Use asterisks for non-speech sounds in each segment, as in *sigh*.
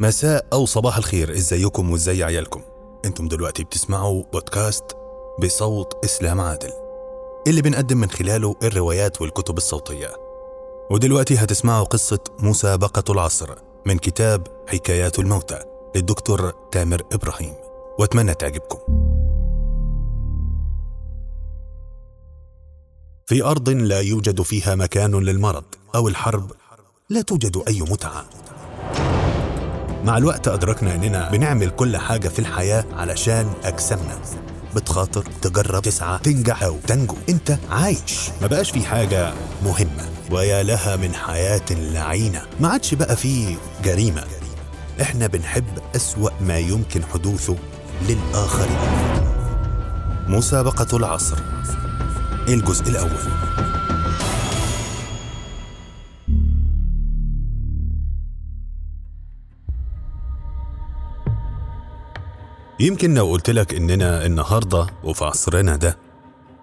مساء أو صباح الخير إزيكم وإزاي عيالكم؟ أنتم دلوقتي بتسمعوا بودكاست بصوت إسلام عادل اللي بنقدم من خلاله الروايات والكتب الصوتية. ودلوقتي هتسمعوا قصة مسابقة العصر من كتاب حكايات الموتى للدكتور تامر إبراهيم وأتمنى تعجبكم. في أرض لا يوجد فيها مكان للمرض أو الحرب لا توجد أي متعة. مع الوقت أدركنا إننا بنعمل كل حاجة في الحياة علشان أجسامنا بتخاطر تجرب تسعى تنجح أو تنجو. أنت عايش. ما بقاش في حاجة مهمة. ويا لها من حياة لعينة. ما عادش بقى في جريمة. إحنا بنحب أسوأ ما يمكن حدوثه للآخرين. مسابقة العصر. الجزء الأول. يمكن لو قلت لك إننا النهاردة وفي عصرنا ده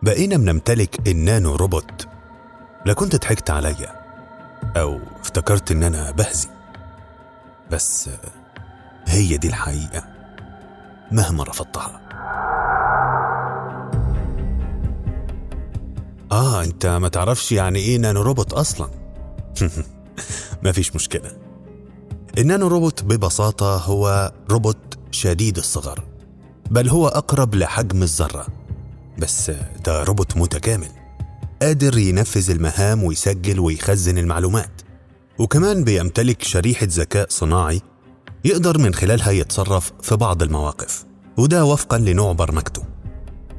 بقينا بنمتلك النانو روبوت. لكنت ضحكت عليا أو افتكرت إن أنا بهزي. بس هي دي الحقيقة مهما رفضتها. آه أنت ما تعرفش يعني إيه نانو روبوت أصلا؟ *laughs* مفيش مشكلة. النانو روبوت ببساطة هو روبوت شديد الصغر بل هو أقرب لحجم الذرة. بس ده روبوت متكامل قادر ينفذ المهام ويسجل ويخزن المعلومات. وكمان بيمتلك شريحة ذكاء صناعي يقدر من خلالها يتصرف في بعض المواقف وده وفقا لنوع برمجته.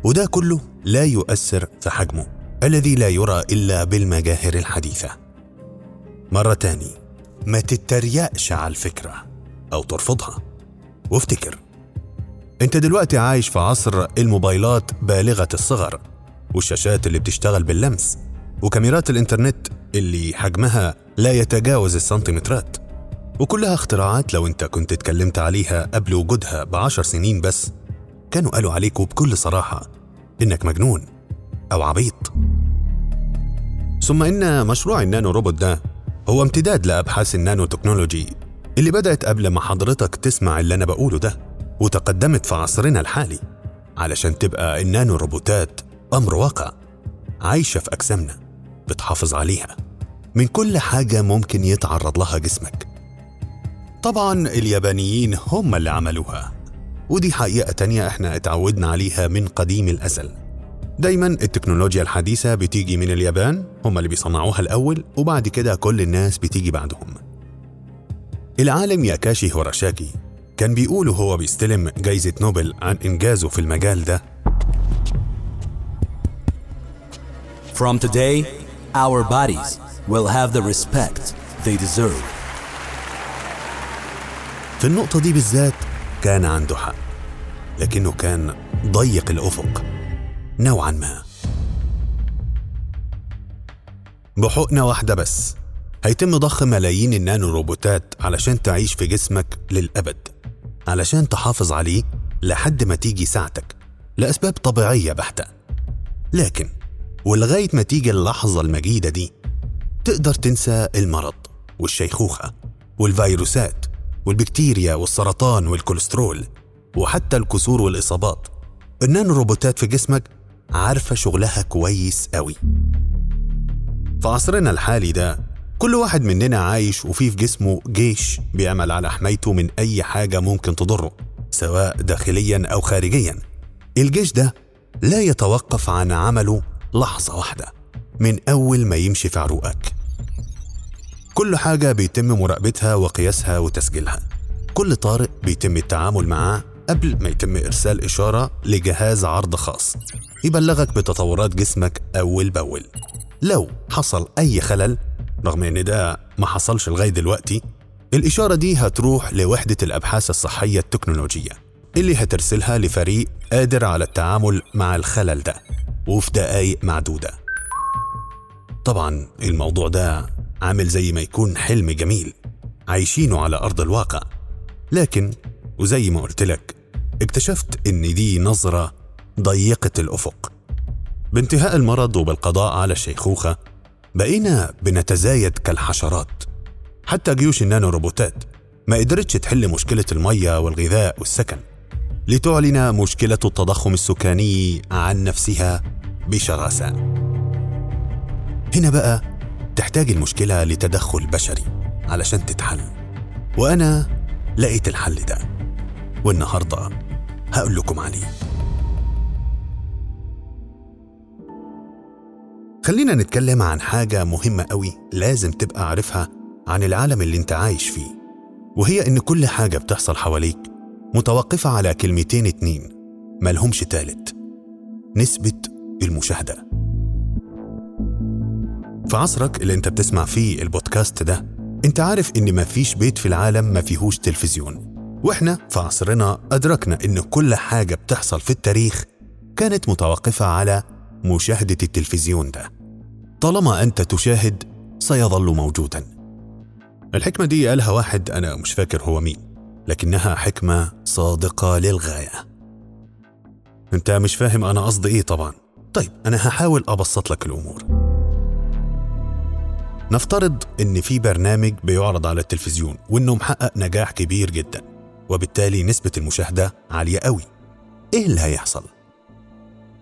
وده كله لا يؤثر في حجمه الذي لا يرى إلا بالمجاهر الحديثة. مرة تاني ما تتريقش على الفكرة أو ترفضها. وافتكر. انت دلوقتي عايش في عصر الموبايلات بالغة الصغر والشاشات اللي بتشتغل باللمس وكاميرات الانترنت اللي حجمها لا يتجاوز السنتيمترات. وكلها اختراعات لو انت كنت اتكلمت عليها قبل وجودها بعشر سنين بس كانوا قالوا عليك بكل صراحة إنك مجنون أو عبيط. ثم إن مشروع النانو روبوت ده هو امتداد لأبحاث النانو تكنولوجي اللي بدأت قبل ما حضرتك تسمع اللي أنا بقوله ده وتقدمت في عصرنا الحالي علشان تبقى النانو روبوتات أمر واقع عايشة في أجسامنا بتحافظ عليها. من كل حاجة ممكن يتعرض لها جسمك. طبعا اليابانيين هم اللي عملوها ودي حقيقة تانية إحنا اتعودنا عليها من قديم الأزل. دايما التكنولوجيا الحديثة بتيجي من اليابان هم اللي بيصنعوها الأول وبعد كده كل الناس بتيجي بعدهم. العالم ياكاشي هوراشاكي. كان بيقول وهو بيستلم جايزة نوبل عن إنجازه في المجال ده. From today, our bodies will have the respect they deserve. في النقطة دي بالذات كان عنده حق لكنه كان ضيق الأفق نوعا ما. بحقنة واحدة بس. هيتم ضخ ملايين النانو روبوتات علشان تعيش في جسمك للأبد. علشان تحافظ عليه لحد ما تيجي ساعتك. لأسباب طبيعية بحتة. لكن ولغاية ما تيجي اللحظة المجيدة دي تقدر تنسى المرض والشيخوخة والفيروسات والبكتيريا والسرطان والكوليسترول وحتى الكسور والإصابات. النانو روبوتات في جسمك عارفة شغلها كويس قوي في عصرنا الحالي ده كل واحد مننا عايش وفيه في جسمه جيش بيعمل على حمايته من أي حاجة ممكن تضره سواء داخليا أو خارجيا. الجيش ده لا يتوقف عن عمله لحظة واحدة من أول ما يمشي في عروقك. كل حاجة بيتم مراقبتها وقياسها وتسجيلها. كل طارئ بيتم التعامل معاه قبل ما يتم إرسال إشارة لجهاز عرض خاص. يبلغك بتطورات جسمك أول بأول. لو حصل أي خلل رغم إن ده ما حصلش لغاية دلوقتي الإشارة دي هتروح لوحدة الأبحاث الصحية التكنولوجية اللي هترسلها لفريق قادر على التعامل مع الخلل ده وفي دقايق معدودة. طبعا الموضوع ده عامل زي ما يكون حلم جميل عايشينه على أرض الواقع لكن وزي ما قلت لك اكتشفت إن دي نظرة ضيقة الأفق. بانتهاء المرض وبالقضاء على الشيخوخة بقينا بنتزايد كالحشرات. حتى جيوش النانو روبوتات ما قدرتش تحل مشكلة المية والغذاء والسكن. لتعلن مشكلة التضخم السكاني عن نفسها بشراسة هنا بقى تحتاج المشكلة لتدخل بشري علشان تتحل. وأنا لقيت الحل ده. والنهاردة هقول لكم عليه. خلينا نتكلم عن حاجة مهمة قوي لازم تبقى عارفها عن العالم اللي انت عايش فيه وهي إن كل حاجة بتحصل حواليك متوقفة على كلمتين اتنين ملهمش تالت نسبة المشاهدة. في عصرك اللي انت بتسمع فيه البودكاست ده انت عارف إن مفيش بيت في العالم ما فيهوش تلفزيون وإحنا في عصرنا أدركنا إن كل حاجة بتحصل في التاريخ كانت متوقفة على مشاهدة التلفزيون ده. طالما أنت تشاهد سيظل موجودا. الحكمة دي قالها واحد أنا مش فاكر هو مين لكنها حكمة صادقة للغاية. أنت مش فاهم أنا قصدي إيه طبعا. طيب أنا هحاول أبسط لك الأمور. نفترض إن في برنامج بيعرض على التلفزيون وإنه محقق نجاح كبير جدا وبالتالي نسبة المشاهدة عالية قوي. إيه اللي هيحصل؟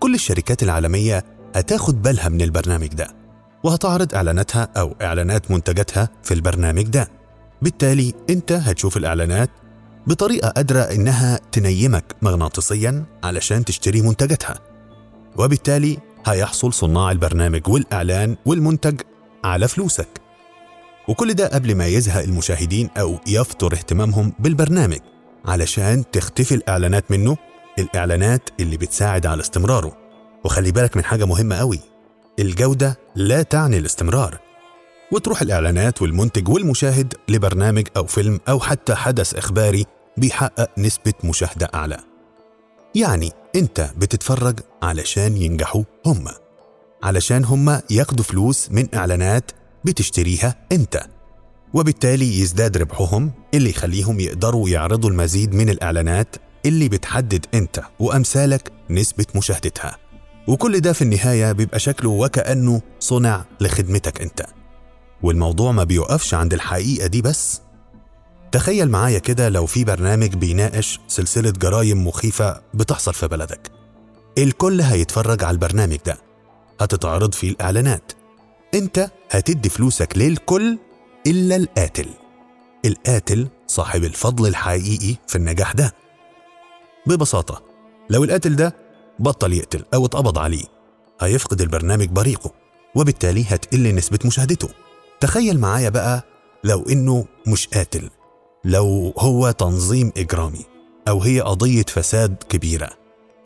كل الشركات العالمية هتاخد بالها من البرنامج ده وهتعرض إعلاناتها أو إعلانات منتجاتها في البرنامج ده. بالتالي أنت هتشوف الإعلانات بطريقة قادرة إنها تنيمك مغناطيسيا علشان تشتري منتجاتها. وبالتالي هيحصل صناع البرنامج والإعلان والمنتج على فلوسك. وكل ده قبل ما يزهق المشاهدين أو يفتر اهتمامهم بالبرنامج علشان تختفي الإعلانات منه الإعلانات اللي بتساعد على استمراره. وخلي بالك من حاجة مهمة قوي الجودة لا تعني الاستمرار. وتروح الإعلانات والمنتج والمشاهد لبرنامج أو فيلم أو حتى حدث إخباري بيحقق نسبة مشاهدة أعلى. يعني أنت بتتفرج علشان ينجحوا هم. علشان هم ياخدوا فلوس من إعلانات بتشتريها أنت. وبالتالي يزداد ربحهم اللي يخليهم يقدروا يعرضوا المزيد من الإعلانات اللي بتحدد انت وأمثالك نسبة مشاهدتها. وكل ده في النهاية بيبقى شكله وكأنه صنع لخدمتك انت. والموضوع ما بيوقفش عند الحقيقة دي بس. تخيل معايا كده لو في برنامج بيناقش سلسلة جرائم مخيفة بتحصل في بلدك. الكل هيتفرج على البرنامج ده. هتتعرض فيه الإعلانات. انت هتدي فلوسك للكل إلا القاتل. القاتل صاحب الفضل الحقيقي في النجاح ده. ببساطة لو القاتل ده بطل يقتل أو اتقبض عليه هيفقد البرنامج بريقه وبالتالي هتقل نسبة مشاهدته. تخيل معايا بقى لو إنه مش قاتل لو هو تنظيم إجرامي أو هي قضية فساد كبيرة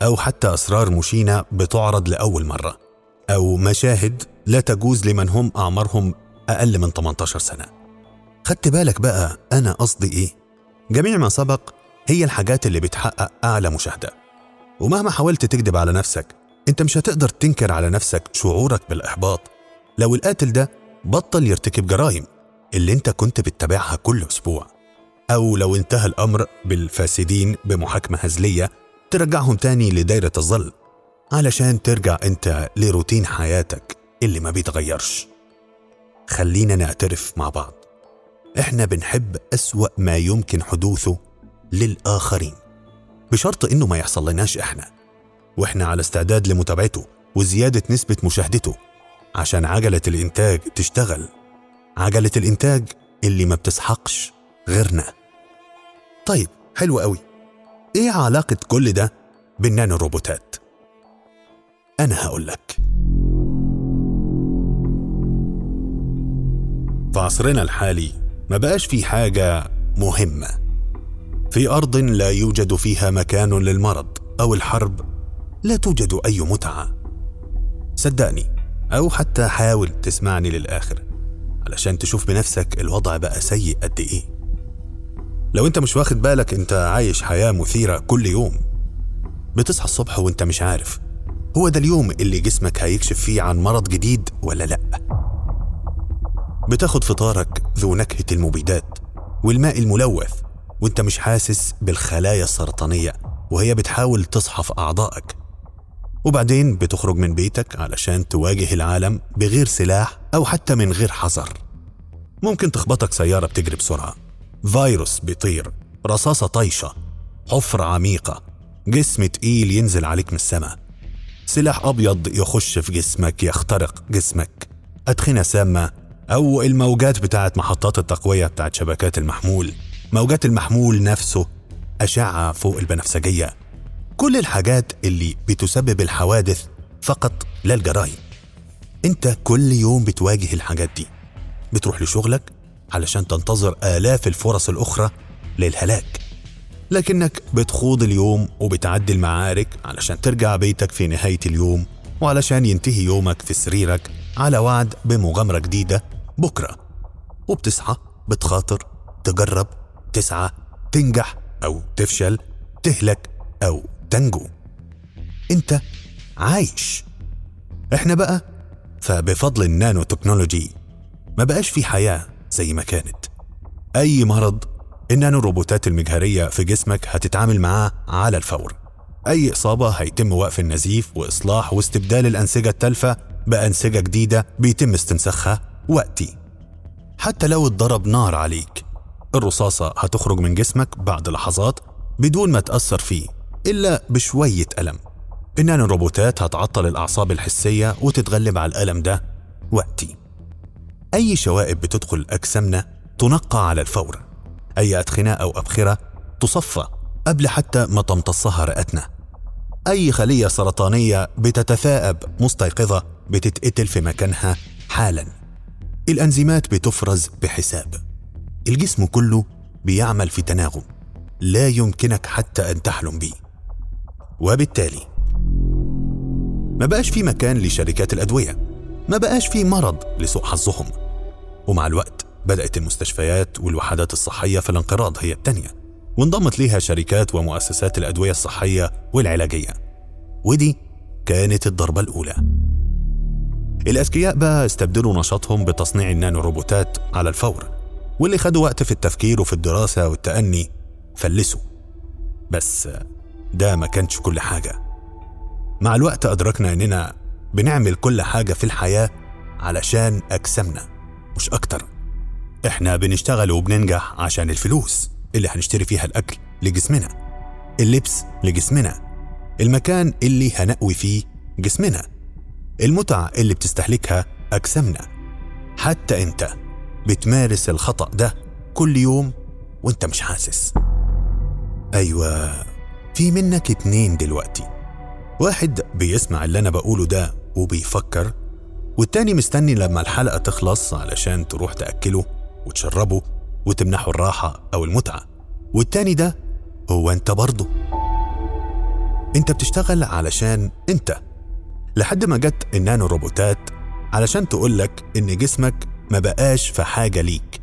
أو حتى أسرار مشينة بتعرض لأول مرة أو مشاهد لا تجوز لمن هم أعمارهم أقل من 18 سنة. خدت بالك بقى أنا قصدي إيه؟ جميع ما سبق هي الحاجات اللي بتحقق أعلى مشاهدة. ومهما حاولت تكذب على نفسك أنت مش هتقدر تنكر على نفسك شعورك بالإحباط. لو القاتل ده بطل يرتكب جرائم اللي أنت كنت بتتابعها كل أسبوع أو لو انتهى الأمر بالفاسدين بمحاكمة هزلية ترجعهم تاني لدايرة الظل علشان ترجع أنت لروتين حياتك اللي ما بيتغيرش. خلينا نعترف مع بعض. إحنا بنحب أسوأ ما يمكن حدوثه للآخرين. بشرط إنه ما يحصل لناش إحنا. وإحنا على استعداد لمتابعته وزيادة نسبة مشاهدته. عشان عجلة الإنتاج تشتغل. عجلة الإنتاج اللي ما بتسحقش غيرنا. طيب حلو قوي. إيه علاقة كل ده بالنانو روبوتات؟ أنا هقول لك. في عصرنا الحالي ما بقاش في حاجة مهمة. في أرض لا يوجد فيها مكان للمرض أو الحرب لا توجد أي متعة. صدقني أو حتى حاول تسمعني للآخر علشان تشوف بنفسك الوضع بقى سيء قد إيه. لو أنت مش واخد بالك أنت عايش حياة مثيرة كل يوم. بتصحى الصبح وأنت مش عارف هو ده اليوم اللي جسمك هيكشف فيه عن مرض جديد ولا لأ؟ بتاخد فطارك ذو نكهة المبيدات والماء الملوث وانت مش حاسس بالخلايا السرطانية وهي بتحاول تصحى في أعضائك. وبعدين بتخرج من بيتك علشان تواجه العالم بغير سلاح أو حتى من غير حذر. ممكن تخبطك سيارة بتجري بسرعة فيروس بيطير رصاصة طايشة حفرة عميقة جسم تقيل ينزل عليك من السماء. سلاح أبيض يخش في جسمك يخترق جسمك. أدخنة سامة أو الموجات بتاعت محطات التقوية بتاعت شبكات المحمول. موجات المحمول نفسه أشعة فوق البنفسجية. كل الحاجات اللي بتسبب الحوادث فقط لا الجرائم. أنت كل يوم بتواجه الحاجات دي. بتروح لشغلك علشان تنتظر آلاف الفرص الأخرى للهلاك. لكنك بتخوض اليوم وبتعدي المعارك علشان ترجع بيتك في نهاية اليوم وعلشان ينتهي يومك في سريرك على وعد بمغامرة جديدة بكرة. وبتصحى بتخاطر تجرب تسعى تنجح أو تفشل تهلك أو تنجو. أنت عايش. إحنا بقى؟ فبفضل النانو تكنولوجي. ما بقاش في حياة زي ما كانت. أي مرض النانو روبوتات المجهرية في جسمك هتتعامل معاه على الفور. أي إصابة هيتم وقف النزيف وإصلاح واستبدال الأنسجة التالفة بأنسجة جديدة بيتم استنساخها وقتي. حتى لو اتضرب نار عليك. الرصاصة هتخرج من جسمك بعد لحظات بدون ما تأثر فيه إلا بشوية ألم. النانو روبوتات هتعطل الأعصاب الحسية وتتغلب على الألم ده وقتي. أي شوائب بتدخل أجسامنا تنقى على الفور. أي أدخنة أو أبخرة تصفى قبل حتى ما تمتصها رئتنا. أي خلية سرطانية بتتثاءب مستيقظة بتتقتل في مكانها حالا. الأنزيمات بتفرز بحساب. الجسم كله بيعمل في تناغم لا يمكنك حتى أن تحلم بيه. وبالتالي ما بقاش في مكان لشركات الأدوية ما بقاش في مرض لسوء حظهم. ومع الوقت بدأت المستشفيات والوحدات الصحية في الانقراض هي التانية وانضمت ليها شركات ومؤسسات الأدوية الصحية والعلاجية. ودي كانت الضربة الأولى. الأذكياء بقى استبدلوا نشاطهم بتصنيع النانو روبوتات على الفور. واللي خدوا وقت في التفكير وفي الدراسة والتأني فلسوا. بس ده ما كانش كل حاجة. مع الوقت أدركنا إننا بنعمل كل حاجة في الحياة علشان أجسامنا مش أكتر. إحنا بنشتغل وبننجح عشان الفلوس اللي هنشتري فيها الأكل لجسمنا اللبس لجسمنا المكان اللي هنقوي فيه جسمنا المتعة اللي بتستهلكها أجسامنا. حتى أنت بتمارس الخطأ ده كل يوم وأنت مش حاسس. أيوة في منك اتنين دلوقتي. واحد بيسمع اللي أنا بقوله ده وبيفكر والتاني مستني لما الحلقة تخلص علشان تروح تأكله وتشربه وتمنحه الراحة أو المتعة. والتاني ده هو أنت برضه. أنت بتشتغل علشان أنت. لحد ما جت النانو روبوتات علشان تقولك إن جسمك ما بقاش في حاجة ليك.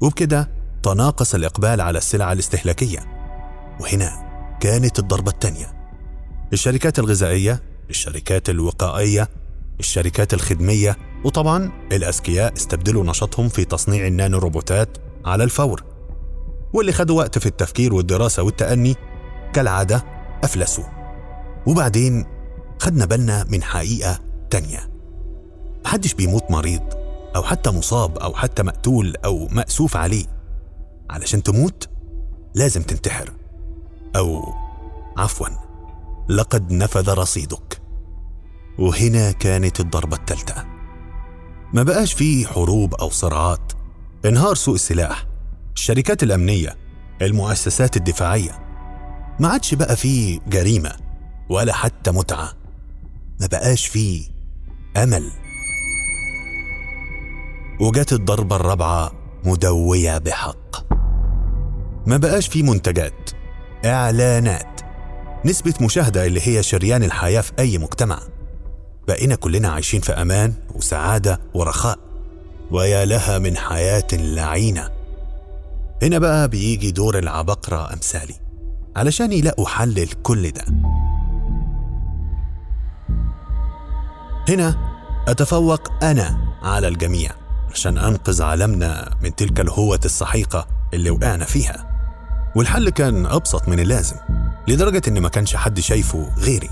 وبكده تناقص الإقبال على السلع الاستهلاكية. وهنا كانت الضربة التانية. الشركات الغذائية الشركات الوقائية الشركات الخدمية وطبعا الأذكياء استبدلوا نشاطهم في تصنيع النانو روبوتات على الفور. واللي خدوا وقت في التفكير والدراسة والتأني كالعادة أفلسوا. وبعدين خدنا بالنا من حقيقة تانية. محدش بيموت مريض. أو حتى مصاب أو حتى مقتول أو مأسوف عليه. علشان تموت لازم تنتحر. أو عفوا لقد نفذ رصيدك. وهنا كانت الضربة الثالثة. ما بقاش فيه حروب أو صراعات. انهار سوق السلاح. الشركات الأمنية المؤسسات الدفاعية. ما عادش بقى فيه جريمة ولا حتى متعة. ما بقاش فيه أمل. وجت الضربة الرابعة مدوية بحق. ما بقاش فيه منتجات إعلانات. نسبة مشاهدة اللي هي شريان الحياة في أي مجتمع. بقينا كلنا عايشين في أمان وسعادة ورخاء. ويا لها من حياة لعينة. هنا بقى بيجي دور العبقرة أمثالي. علشان يلاقوا حل لكل ده. هنا أتفوق أنا على الجميع. عشان أنقذ عالمنا من تلك الهوة السحيقة اللي وقعنا فيها. والحل كان أبسط من اللازم لدرجة إن ما كانش حد شايفه غيري.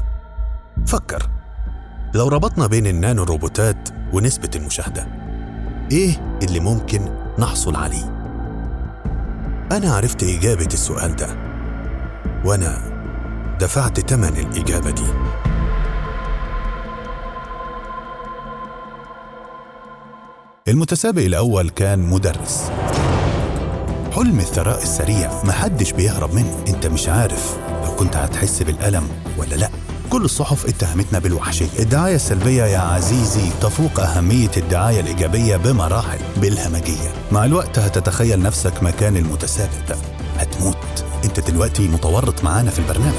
فكر لو ربطنا بين النانو روبوتات ونسبة المشاهدة إيه اللي ممكن نحصل عليه؟ أنا عرفت إجابة السؤال ده وأنا دفعت تمن الإجابة دي. المتسابق الأول كان مدرس. حلم الثراء السريع محدش بيهرب منه. أنت مش عارف لو كنت هتحس بالألم ولا لأ. كل الصحف اتهمتنا بالوحشية الدعاية السلبية يا عزيزي تفوق أهمية الدعاية الإيجابية بمراحل بالهمجية. مع الوقت هتتخيل نفسك مكان المتسابق. ده هتموت. أنت دلوقتي متورط معانا في البرنامج.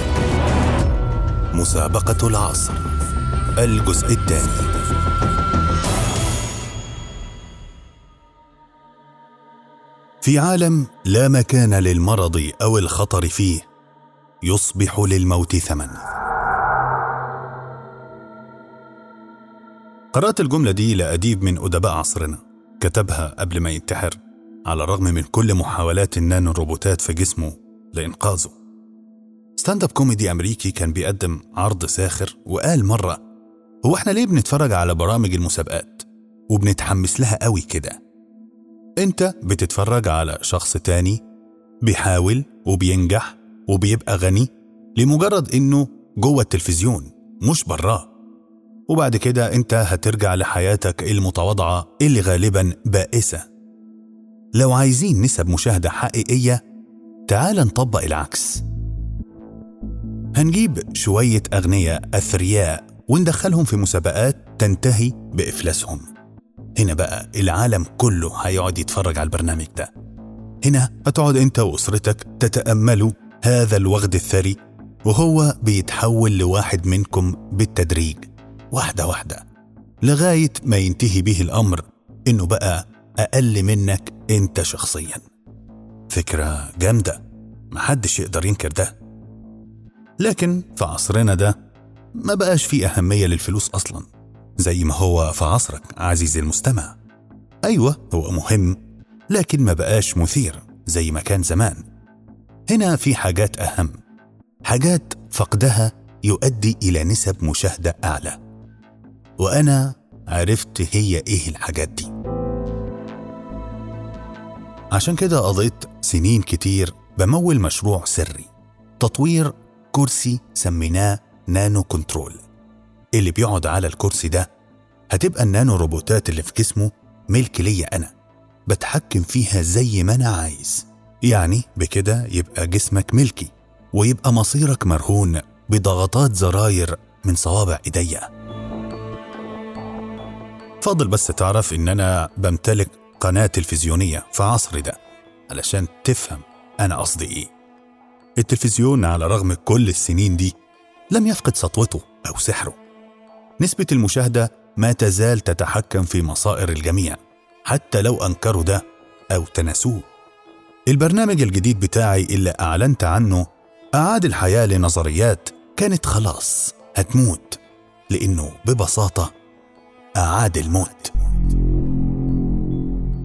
مسابقة العصر. الجزء الثاني. في عالم لا مكان للمرض أو الخطر فيه يصبح للموت ثمن. قرأت الجملة دي لأديب من أدباء عصرنا كتبها قبل ما ينتحر على الرغم من كل محاولات النانو الروبوتات في جسمه لإنقاذه. stand-up comedy أمريكي كان بيقدم عرض ساخر وقال مرة هو إحنا ليه بنتفرج على برامج المسابقات؟ وبنتحمس لها قوي كده. انت بتتفرج على شخص تاني بيحاول وبينجح وبيبقى غني لمجرد إنه جوه التلفزيون مش براه. وبعد كده انت هترجع لحياتك المتواضعة اللي غالبا بائسة. لو عايزين نسب مشاهدة حقيقية تعال نطبق العكس. هنجيب شوية اغنياء أثرياء وندخلهم في مسابقات تنتهي بإفلاسهم. هنا بقى العالم كله هيقعد يتفرج على البرنامج ده. هنا هتقعد انت وأسرتك تتأملوا هذا الوغد الثري وهو بيتحول لواحد منكم بالتدريج. واحدة واحدة لغاية ما ينتهي به الأمر إنه بقى أقل منك أنت شخصيا. فكرة جامدة محدش يقدر ينكر ده. لكن في عصرنا ده ما بقاش فيه أهمية للفلوس أصلا. زي ما هو في عصرك عزيزي المستمع. أيوه هو مهم لكن ما بقاش مثير زي ما كان زمان. هنا في حاجات أهم. حاجات فقدها يؤدي إلى نسب مشاهدة أعلى. وأنا عرفت هي إيه الحاجات دي. عشان كده قضيت سنين كتير بمول مشروع سري تطوير كرسي سميناه نانو كنترول. اللي بيقعد على الكرسي ده هتبقى النانو روبوتات اللي في جسمه ملك ليا أنا بتحكم فيها زي ما أنا عايز. يعني بكده يبقى جسمك ملكي ويبقى مصيرك مرهون بضغطات زراير من صوابع إيديا. فاضل بس تعرف إن أنا بمتلك قناة تلفزيونية في عصري ده علشان تفهم أنا قصدي إيه. التلفزيون على رغم كل السنين دي لم يفقد سطوته أو سحره. نسبة المشاهدة ما تزال تتحكم في مصائر الجميع حتى لو أنكروا ده أو تناسوه البرنامج الجديد بتاعي اللي أعلنت عنه أعاد الحياة لنظريات كانت خلاص هتموت لأنه ببساطة أعاد الموت.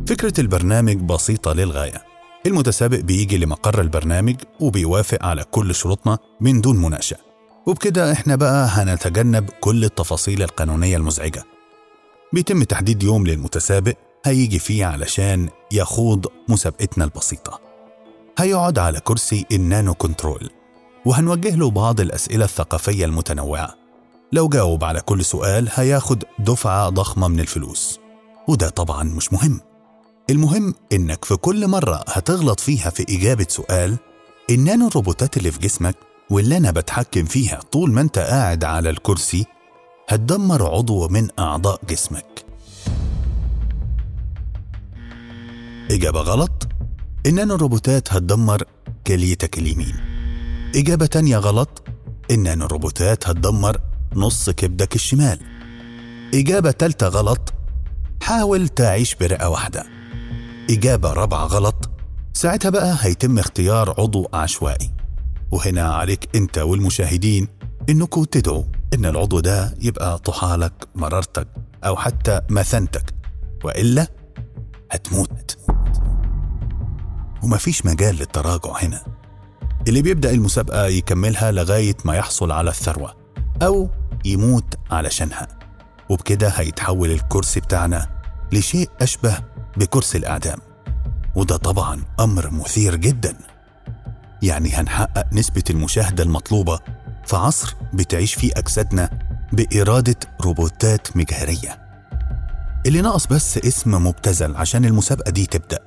فكرة البرنامج بسيطة للغاية. المتسابق بيجي لمقر البرنامج وبيوافق على كل شروطنا من دون مناقشة. وبكده إحنا بقى هنتجنب كل التفاصيل القانونية المزعجة. بيتم تحديد يوم للمتسابق هيجي فيه علشان يخوض مسابقتنا البسيطة. هيقعد على كرسي النانو كنترول وهنوجه له بعض الأسئلة الثقافية المتنوعة. لو جاوب على كل سؤال هياخد دفعة ضخمة من الفلوس وده طبعا مش مهم. المهم إنك في كل مرة هتغلط فيها في إجابة سؤال النانو روبوتات اللي في جسمك واللي أنا بتحكم فيها طول ما أنت قاعد على الكرسي هتدمر عضو من أعضاء جسمك. إجابة غلط. النانو روبوتات هتدمر كليتك اليمين. إجابة تانية غلط. النانو روبوتات هتدمر نص كبدك الشمال. إجابة تالتة غلط. حاول تعيش برئة واحدة. إجابة رابعة غلط. ساعتها بقى هيتم اختيار عضو عشوائي. وهنا عليك أنت والمشاهدين إنكم تدعوا إن العضو ده يبقى طحالك مرارتك أو حتى مثنتك وإلا هتموت. ومفيش مجال للتراجع هنا. اللي بيبدأ المسابقة يكملها لغاية ما يحصل على الثروة أو يموت علشانها. وبكده هيتحول الكرسي بتاعنا لشيء أشبه بكرسي الإعدام. وده طبعا أمر مثير جدا. يعني هنحقق نسبة المشاهدة المطلوبة في عصر بتعيش فيه أجسادنا بإرادة روبوتات مجهرية. اللي ناقص بس اسم مبتذل عشان المسابقة دي تبدأ.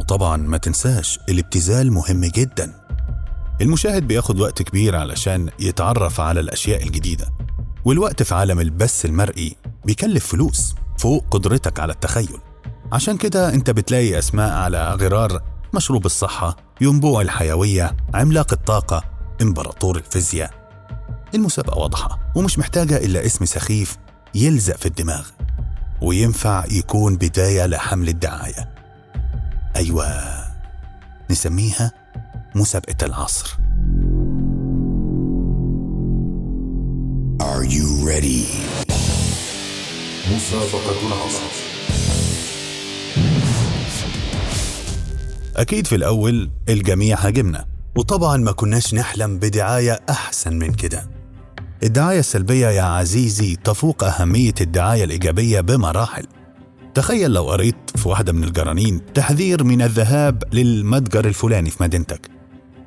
وطبعا ما تنساش الابتذال مهم جدا. المشاهد بياخد وقت كبير علشان يتعرف على الأشياء الجديدة والوقت في عالم البث المرئي بيكلف فلوس فوق قدرتك على التخيل. عشان كده انت بتلاقي أسماء على غرار مشروب الصحة ينبوع الحيوية عملاق الطاقة إمبراطور الفيزياء. المسابقة واضحة ومش محتاجة إلا اسم سخيف يلزق في الدماغ وينفع يكون بداية لحمل الدعاية. أيوة نسميها مسابقة العصر. Are you ready? مسابقة العصر. أكيد في الأول الجميع هاجمنا وطبعا ما كناش نحلم بدعاية أحسن من كده. الدعاية السلبية يا عزيزي تفوق أهمية الدعاية الإيجابية بمراحل. تخيل لو قريت في واحدة من الجرانين تحذير من الذهاب للمتجر الفلاني في مدينتك.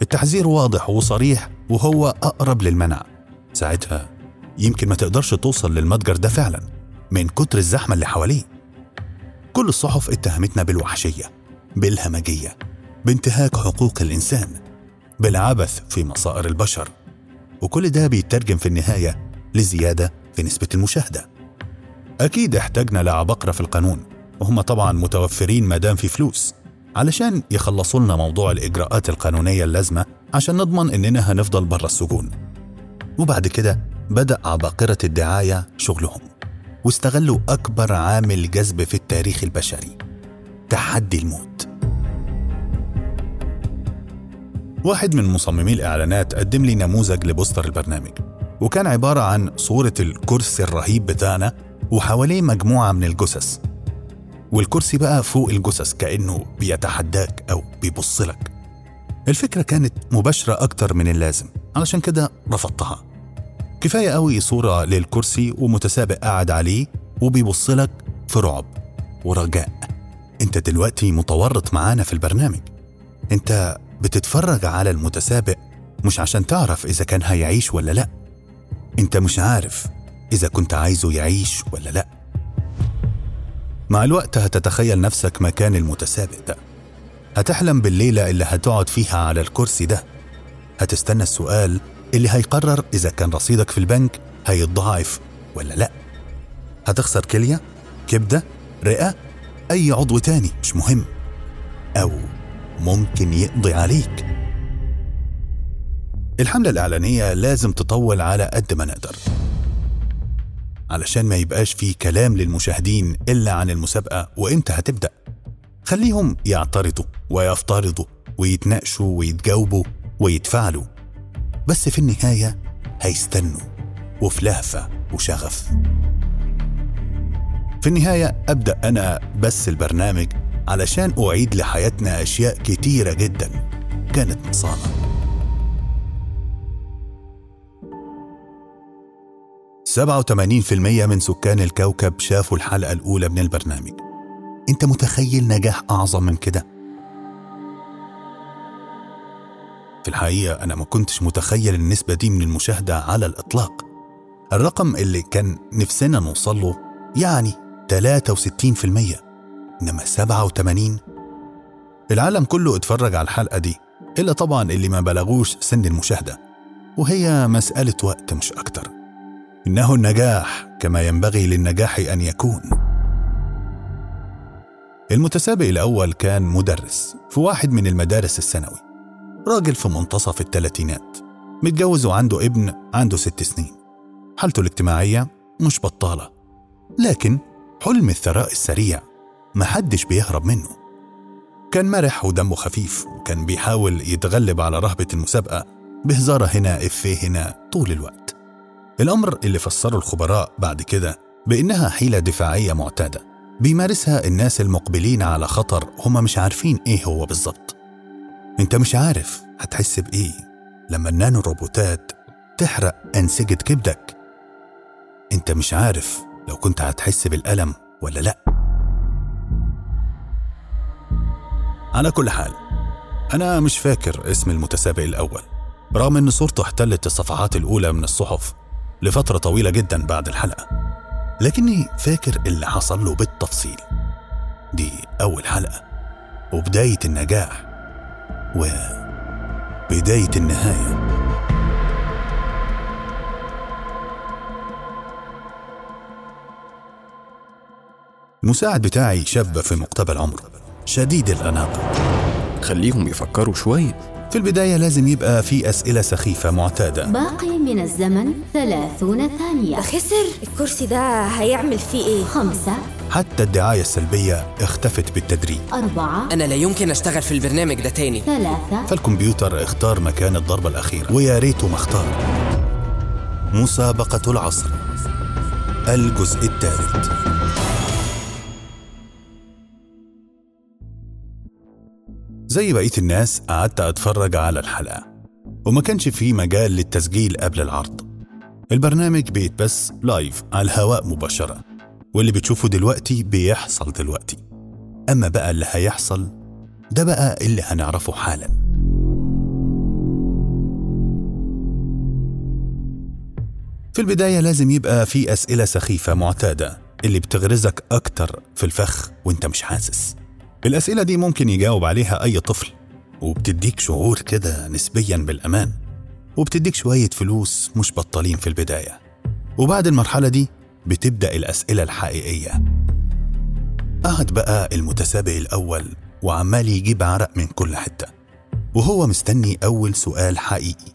التحذير واضح وصريح وهو أقرب للمنع. ساعتها يمكن ما تقدرش توصل للمتجر ده فعلا من كتر الزحمة اللي حواليه. كل الصحف اتهمتنا بالوحشية. بالهمجية بانتهاك حقوق الإنسان بالعبث في مصائر البشر. وكل ده بيترجم في النهاية لزيادة في نسبة المشاهدة. أكيد احتاجنا لعبقرة في القانون وهم طبعا متوفرين مادام في فلوس علشان يخلصوا لنا موضوع الإجراءات القانونية اللازمة عشان نضمن إننا هنفضل برا السجون. وبعد كده بدأ عباقرة الدعاية شغلهم واستغلوا أكبر عامل جذب في التاريخ البشري. تحدي الموت. واحد من مصممي الإعلانات قدم لي نموذج لبوستر البرنامج وكان عبارة عن صورة الكرسي الرهيب بتاعنا وحواليه مجموعة من الجثث. والكرسي بقى فوق الجثث كأنه بيتحداك أو بيبص لك. الفكرة كانت مباشرة أكتر من اللازم علشان كده رفضتها. كفاية قوي صورة للكرسي ومتسابق قاعد عليه وبيبص لك في رعب ورجاء. انت دلوقتي متورط معانا في البرنامج. انت بتتفرج على المتسابق مش عشان تعرف إذا كان هيعيش ولا لأ. انت مش عارف إذا كنت عايزه يعيش ولا لأ. مع الوقت هتتخيل نفسك مكان المتسابق ده. هتحلم بالليلة اللي هتقعد فيها على الكرسي ده. هتستنى السؤال اللي هيقرر إذا كان رصيدك في البنك هيتضاعف ولا لأ. هتخسر كلية كبدة رئة أي عضو تاني مش مهم. أو ممكن يقضي عليك. الحملة الإعلانية لازم تطول على قد ما نقدر. علشان ما يبقاش فيه كلام للمشاهدين إلا عن المسابقة وإمتى هتبدأ. خليهم يعترضوا ويفترضوا ويتناقشوا ويتجاوبوا ويتفاعلوا. بس في النهاية هيستنوا. وفي لهفة وشغف. في النهاية أبدأ أنا بس البرنامج علشان أعيد لحياتنا أشياء كتيرة جدا. كانت نقصانة 87% من سكان الكوكب شافوا الحلقة الأولى من البرنامج. أنت متخيل نجاح أعظم من كده؟ في الحقيقة أنا ما كنتش متخيل النسبة دي من المشاهدة على الإطلاق. الرقم اللي كان نفسنا نوصل له يعني 63% إنما 87 العالم كله اتفرج على الحلقة دي إلا طبعا اللي ما بلغوش سن المشاهدة وهي مسألة وقت مش أكتر. إنه النجاح كما ينبغي للنجاح أن يكون. المتسابق الأول كان مدرس في واحد من المدارس الثانوي. راجل في منتصف الثلاثينات. متجوز وعنده ابن عنده ست سنين. حالته الاجتماعية مش بطالة. لكن حلم الثراء السريع. محدش بيهرب منه. كان مرح ودمه خفيف وكان بيحاول يتغلب على رهبة المسابقة بهزارة هنا إفيه هنا طول الوقت. الأمر اللي فسره الخبراء بعد كده بإنها حيلة دفاعية معتادة بيمارسها الناس المقبلين على خطر هما مش عارفين إيه هو بالظبط. أنت مش عارف هتحس بإيه لما النانو روبوتات تحرق أنسجة كبدك. أنت مش عارف لو كنت هتحس بالألم ولا لأ. على كل حال أنا مش فاكر اسم المتسابق الأول رغم إن صورته احتلت الصفحات الأولى من الصحف لفترة طويلة جدا بعد الحلقة لكني فاكر اللي حصل له بالتفصيل. دي أول حلقة وبداية النجاح وبداية النهاية. المساعد بتاعي شاب في مقتبل عمره شديد الأناقة خليهم يفكروا شوية في البداية لازم يبقى في أسئلة سخيفة معتادة. باقي من الزمن ثلاثون ثانية. خسر الكرسي ده هيعمل فيه إيه؟ خمسة. حتى الدعاية السلبية اختفت بالتدريج. أربعة. أنا لا يمكن أشتغل في البرنامج ده تاني. ثلاثة. فالكمبيوتر اختار مكان الضربة الأخيرة. ويا ريته ما اختار مسابقة العصر. الجزء الثالث. زي بقية الناس قعدت أتفرج على الحلقة وما كانش في مجال للتسجيل قبل العرض. البرنامج بيتبث لايف على الهواء مباشرة واللي بتشوفه دلوقتي بيحصل دلوقتي. أما بقى اللي هيحصل ده بقى اللي هنعرفه حالا. في البداية لازم يبقى في أسئلة سخيفة معتادة اللي بتغرزك أكتر في الفخ وأنت مش حاسس. الأسئلة دي ممكن يجاوب عليها أي طفل وبتديك شعور كده نسبيا بالأمان وبتديك شوية فلوس مش بطالين في البداية. وبعد المرحلة دي بتبدأ الأسئلة الحقيقية. قعد بقى المتسابق الأول وعمال يجيب عرق من كل حتة وهو مستني أول سؤال حقيقي.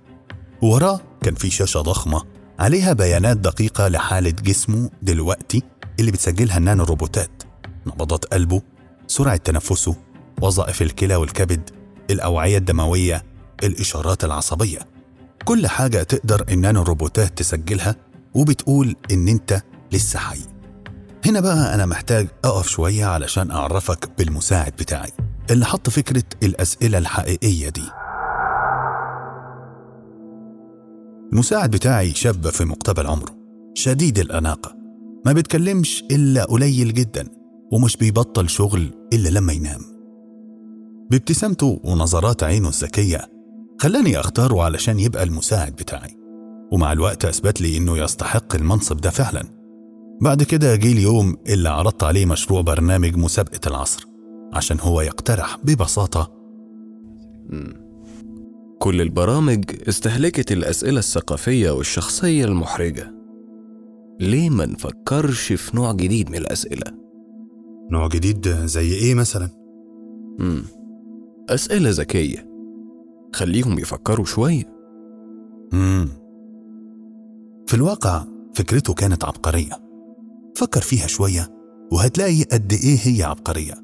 وراه كان في شاشة ضخمة عليها بيانات دقيقة لحالة جسمه دلوقتي اللي بتسجلها النانو روبوتات نبضات قلبه سرعة تنفسه وظائف الكلى والكبد الأوعية الدموية الإشارات العصبية. كل حاجة تقدر النانو روبوتات تسجلها وبتقول إن أنت لسه حي. هنا بقى أنا محتاج أقف شوية علشان أعرفك بالمساعد بتاعي. اللي حط فكرة الأسئلة الحقيقية دي. المساعد بتاعي شاب في مقتبل عمره شديد الأناقة. ما بيتكلمش إلا قليل جدا. ومش بيبطل شغل إلا لما ينام. بابتسامته ونظرات عينه الذكية خلاني أختاره علشان يبقى المساعد بتاعي. ومع الوقت أثبت لي إنه يستحق المنصب ده فعلا. بعد كده جه اليوم اللي عرضت عليه مشروع برنامج مسابقة العصر عشان هو يقترح ببساطة كل البرامج استهلكت الأسئلة الثقافية والشخصية المحرجة. ليه ما نفكرش في نوع جديد من الأسئلة؟ نوع جديد زي إيه مثلا؟ مم. أسئلة ذكية. خليهم يفكروا شوية. مم. في الواقع فكرته كانت عبقرية. فكر فيها شوية وهتلاقي قد إيه هي عبقرية.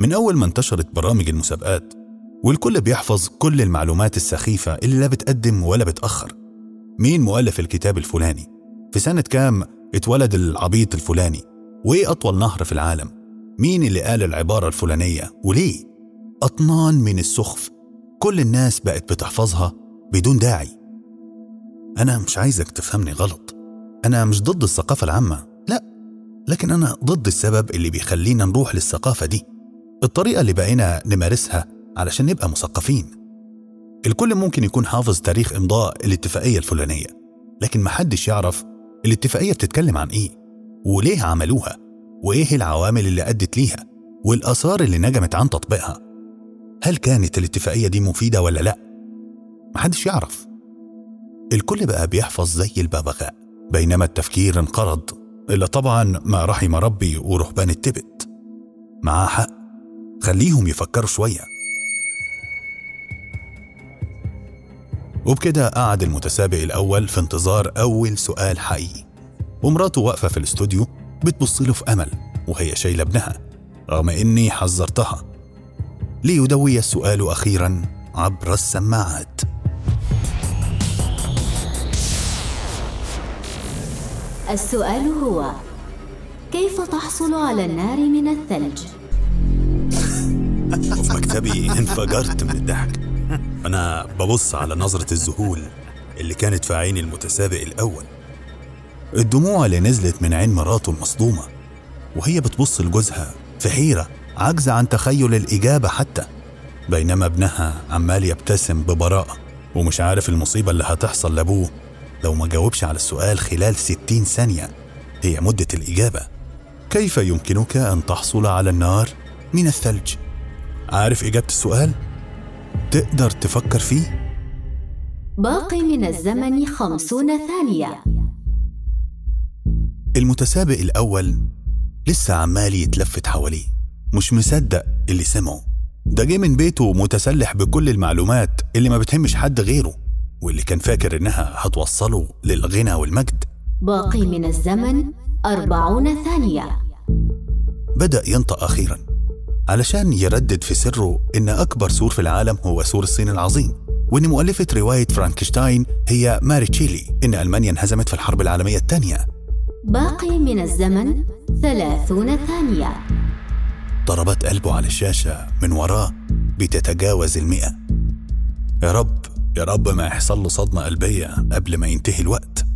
من أول ما انتشرت برامج المسابقات والكل بيحفظ كل المعلومات السخيفة اللي لا بتقدم ولا بتأخر. مين مؤلف الكتاب الفلاني؟ في سنة كام اتولد العبيط الفلاني؟ وإيه أطول نهر في العالم؟ مين اللي قال العبارة الفلانية؟ وليه؟ أطنان من السخف. كل الناس بقت بتحفظها بدون داعي. أنا مش عايزك تفهمني غلط. أنا مش ضد الثقافة العامة. لا لكن أنا ضد السبب اللي بيخلينا نروح للثقافة دي. الطريقة اللي بقينا نمارسها علشان نبقى مثقفين. الكل ممكن يكون حافظ تاريخ إمضاء الاتفاقية الفلانية لكن محدش يعرف الاتفاقية بتتكلم عن إيه. وليه عملوها؟ وإيه العوامل اللي أدت ليها؟ والآثار اللي نجمت عن تطبيقها؟ هل كانت الاتفاقية دي مفيدة ولا لأ؟ محدش يعرف. الكل بقى بيحفظ زي الببغاء بينما التفكير انقرض إلا طبعا ما رحم ربي ورهبان التبت. معاه حق خليهم يفكروا شوية. وبكده قعد المتسابق الأول في انتظار أول سؤال حقيقي. ومراته واقفة في الاستوديو بتبص له في أمل وهي شايلة ابنها. رغم إني حذرتها. ليدوي السؤال أخيرا عبر السماعات. السؤال هو كيف تحصل على النار من الثلج؟ *laughs* وفي مكتبي انفجرت من الضحك. أنا ببص على نظرة الذهول اللي كانت في عين المتسابق الأول. الدموع اللي نزلت من عين مراته المصدومة وهي بتبص لجوزها في حيرة عاجزة عن تخيل الإجابة حتى بينما ابنها عمال يبتسم ببراءة ومش عارف المصيبة اللي هتحصل لأبوه لو ما جاوبش على السؤال خلال ستين ثانية هي مدة الإجابة كيف يمكنك أن تحصل على النار من الثلج؟ عارف إجابة السؤال؟ تقدر تفكر فيه؟ باقي من الزمن خمسون ثانية المتسابق الأول لسه عمال يتلفت حواليه. مش مصدق اللي سمعه. ده جه من بيته متسلح بكل المعلومات اللي ما بتهمش حد غيره واللي كان فاكر إنها هتوصله للغنى والمجد. باقي من الزمن أربعون ثانية. بدأ ينطق أخيرا علشان يردد في سره إن أكبر سور في العالم هو سور الصين العظيم وإن مؤلفة رواية فرانكشتاين هي ماري شيلي إن ألمانيا انهزمت في الحرب العالمية الثانية. باقي من الزمن ثلاثون ثانية. ضربات قلبه على الشاشة من وراه بتتجاوز المئة. يا رب يا رب ما يحصل له صدمة قلبية قبل ما ينتهي الوقت.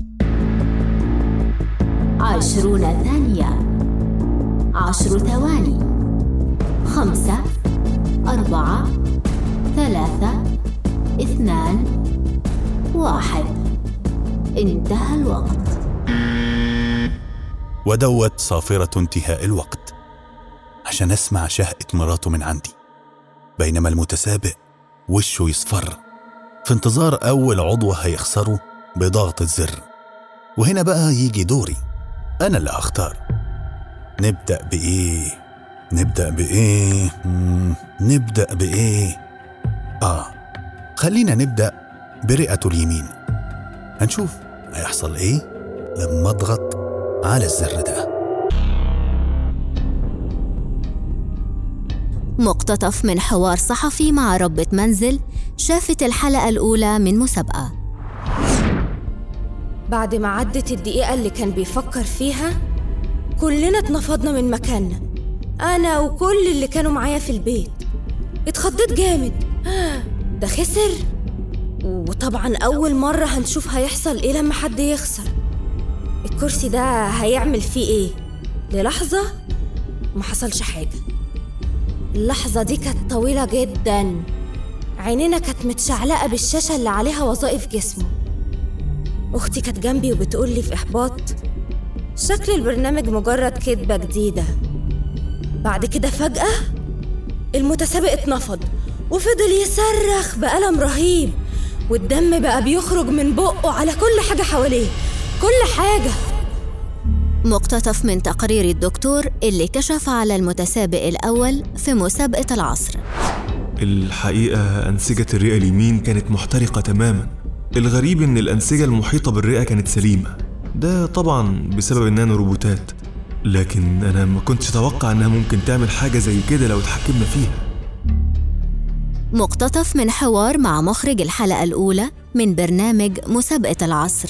عشرون ثانية. عشر ثواني. خمسة أربعة ثلاثة اثنان واحد. انتهى الوقت. ودوت صافرة انتهاء الوقت عشان أسمع شهقة مراته من عندي بينما المتسابق وشه يصفر في انتظار أول عضو هيخسره بضغط الزر وهنا بقى يجي دوري أنا اللي أختار نبدأ بإيه؟ نبدأ بإيه؟ نبدأ بإيه؟ آه خلينا نبدأ برئته اليمين هنشوف هيحصل إيه لما أضغط على الزر ده مقتطف من حوار صحفي مع ربة منزل شافت الحلقة الأولى من مسابقة. بعد ما عدت الدقيقة اللي كان بيفكر فيها كلنا اتنفضنا من مكاننا أنا وكل اللي كانوا معايا في البيت. اتخضيت جامد. ده خسر؟ وطبعا أول مرة هنشوف هيحصل إيه لما حد يخسر. الكرسي ده هيعمل فيه إيه؟ للحظة ما حصلش حاجة. اللحظة دي كانت طويلة جدا. عينينا كانت متشعلقة بالشاشة اللي عليها وظائف جسمه. أختي كانت جنبي وبتقولي في إحباط شكل البرنامج مجرد كدبة جديدة. بعد كده فجأة المتسابق اتنفض وفضل يصرخ بألم رهيب والدم بقى بيخرج من بقه على كل حاجة حواليه. كل حاجة. مقتطف من تقرير الدكتور اللي كشف على المتسابق الأول في مسابقة العصر. الحقيقة أنسجة الرئة اليمين كانت محترقة تماما. الغريب إن الأنسجة المحيطة بالرئة كانت سليمة. ده طبعا بسبب النانو روبوتات. لكن أنا ما كنتش أتوقع إنها ممكن تعمل حاجة زي كده لو اتحكمنا فيها. مقتطف من حوار مع مخرج الحلقة الأولى من برنامج مسابقة العصر.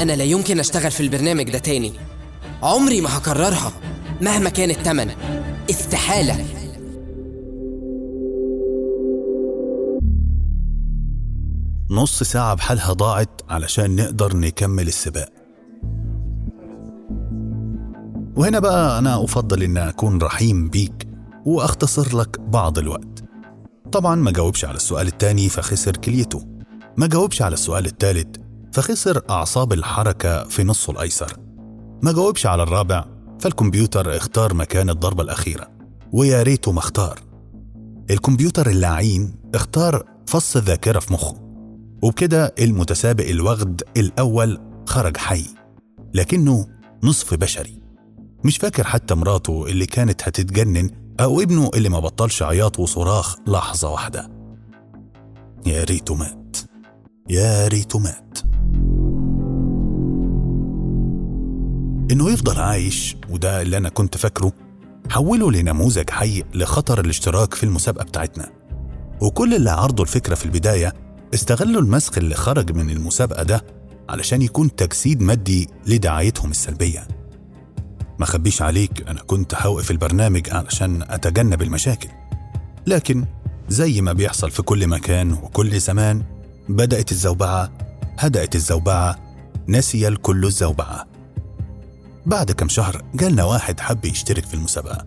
أنا لا يمكن أشتغل في البرنامج ده تاني. عمري ما هكررها مهما كان التمن استحالة. نص ساعة بحالها ضاعت علشان نقدر نكمل السباق. وهنا بقى أنا أفضل إن أكون رحيم بيك وأختصر لك بعض الوقت. طبعا ما جاوبش على السؤال التاني فخسر كليته. ما جاوبش على السؤال التالت فخسر أعصاب الحركة في نصه الأيسر. ما جاوبش على الرابع فالكمبيوتر اختار مكان الضربة الأخيرة. ويا ريته ما اختار. الكمبيوتر اللعين اختار فص الذاكرة في مخه. وبكده المتسابق الوغد الأول خرج حي. لكنه نصف بشري. مش فاكر حتى مراته اللي كانت هتتجنن أو ابنه اللي ما بطلش عياط وصراخ لحظة واحدة. يا ريته مات. يا ريته مات. إنه يفضل عايش وده اللي أنا كنت فاكره. حوله لنموذج حي لخطر الاشتراك في المسابقة بتاعتنا. وكل اللي عرضوا الفكرة في البداية استغلوا المسخ اللي خرج من المسابقة ده علشان يكون تجسيد مادي لدعايتهم السلبية. ما خبيش عليك أنا كنت هوقف البرنامج علشان أتجنب المشاكل. لكن زي ما بيحصل في كل مكان وكل زمان بدأت الزوبعة هدأت الزوبعة نسي الكل الزوبعة. بعد كم شهر جالنا واحد حب يشترك في المسابقة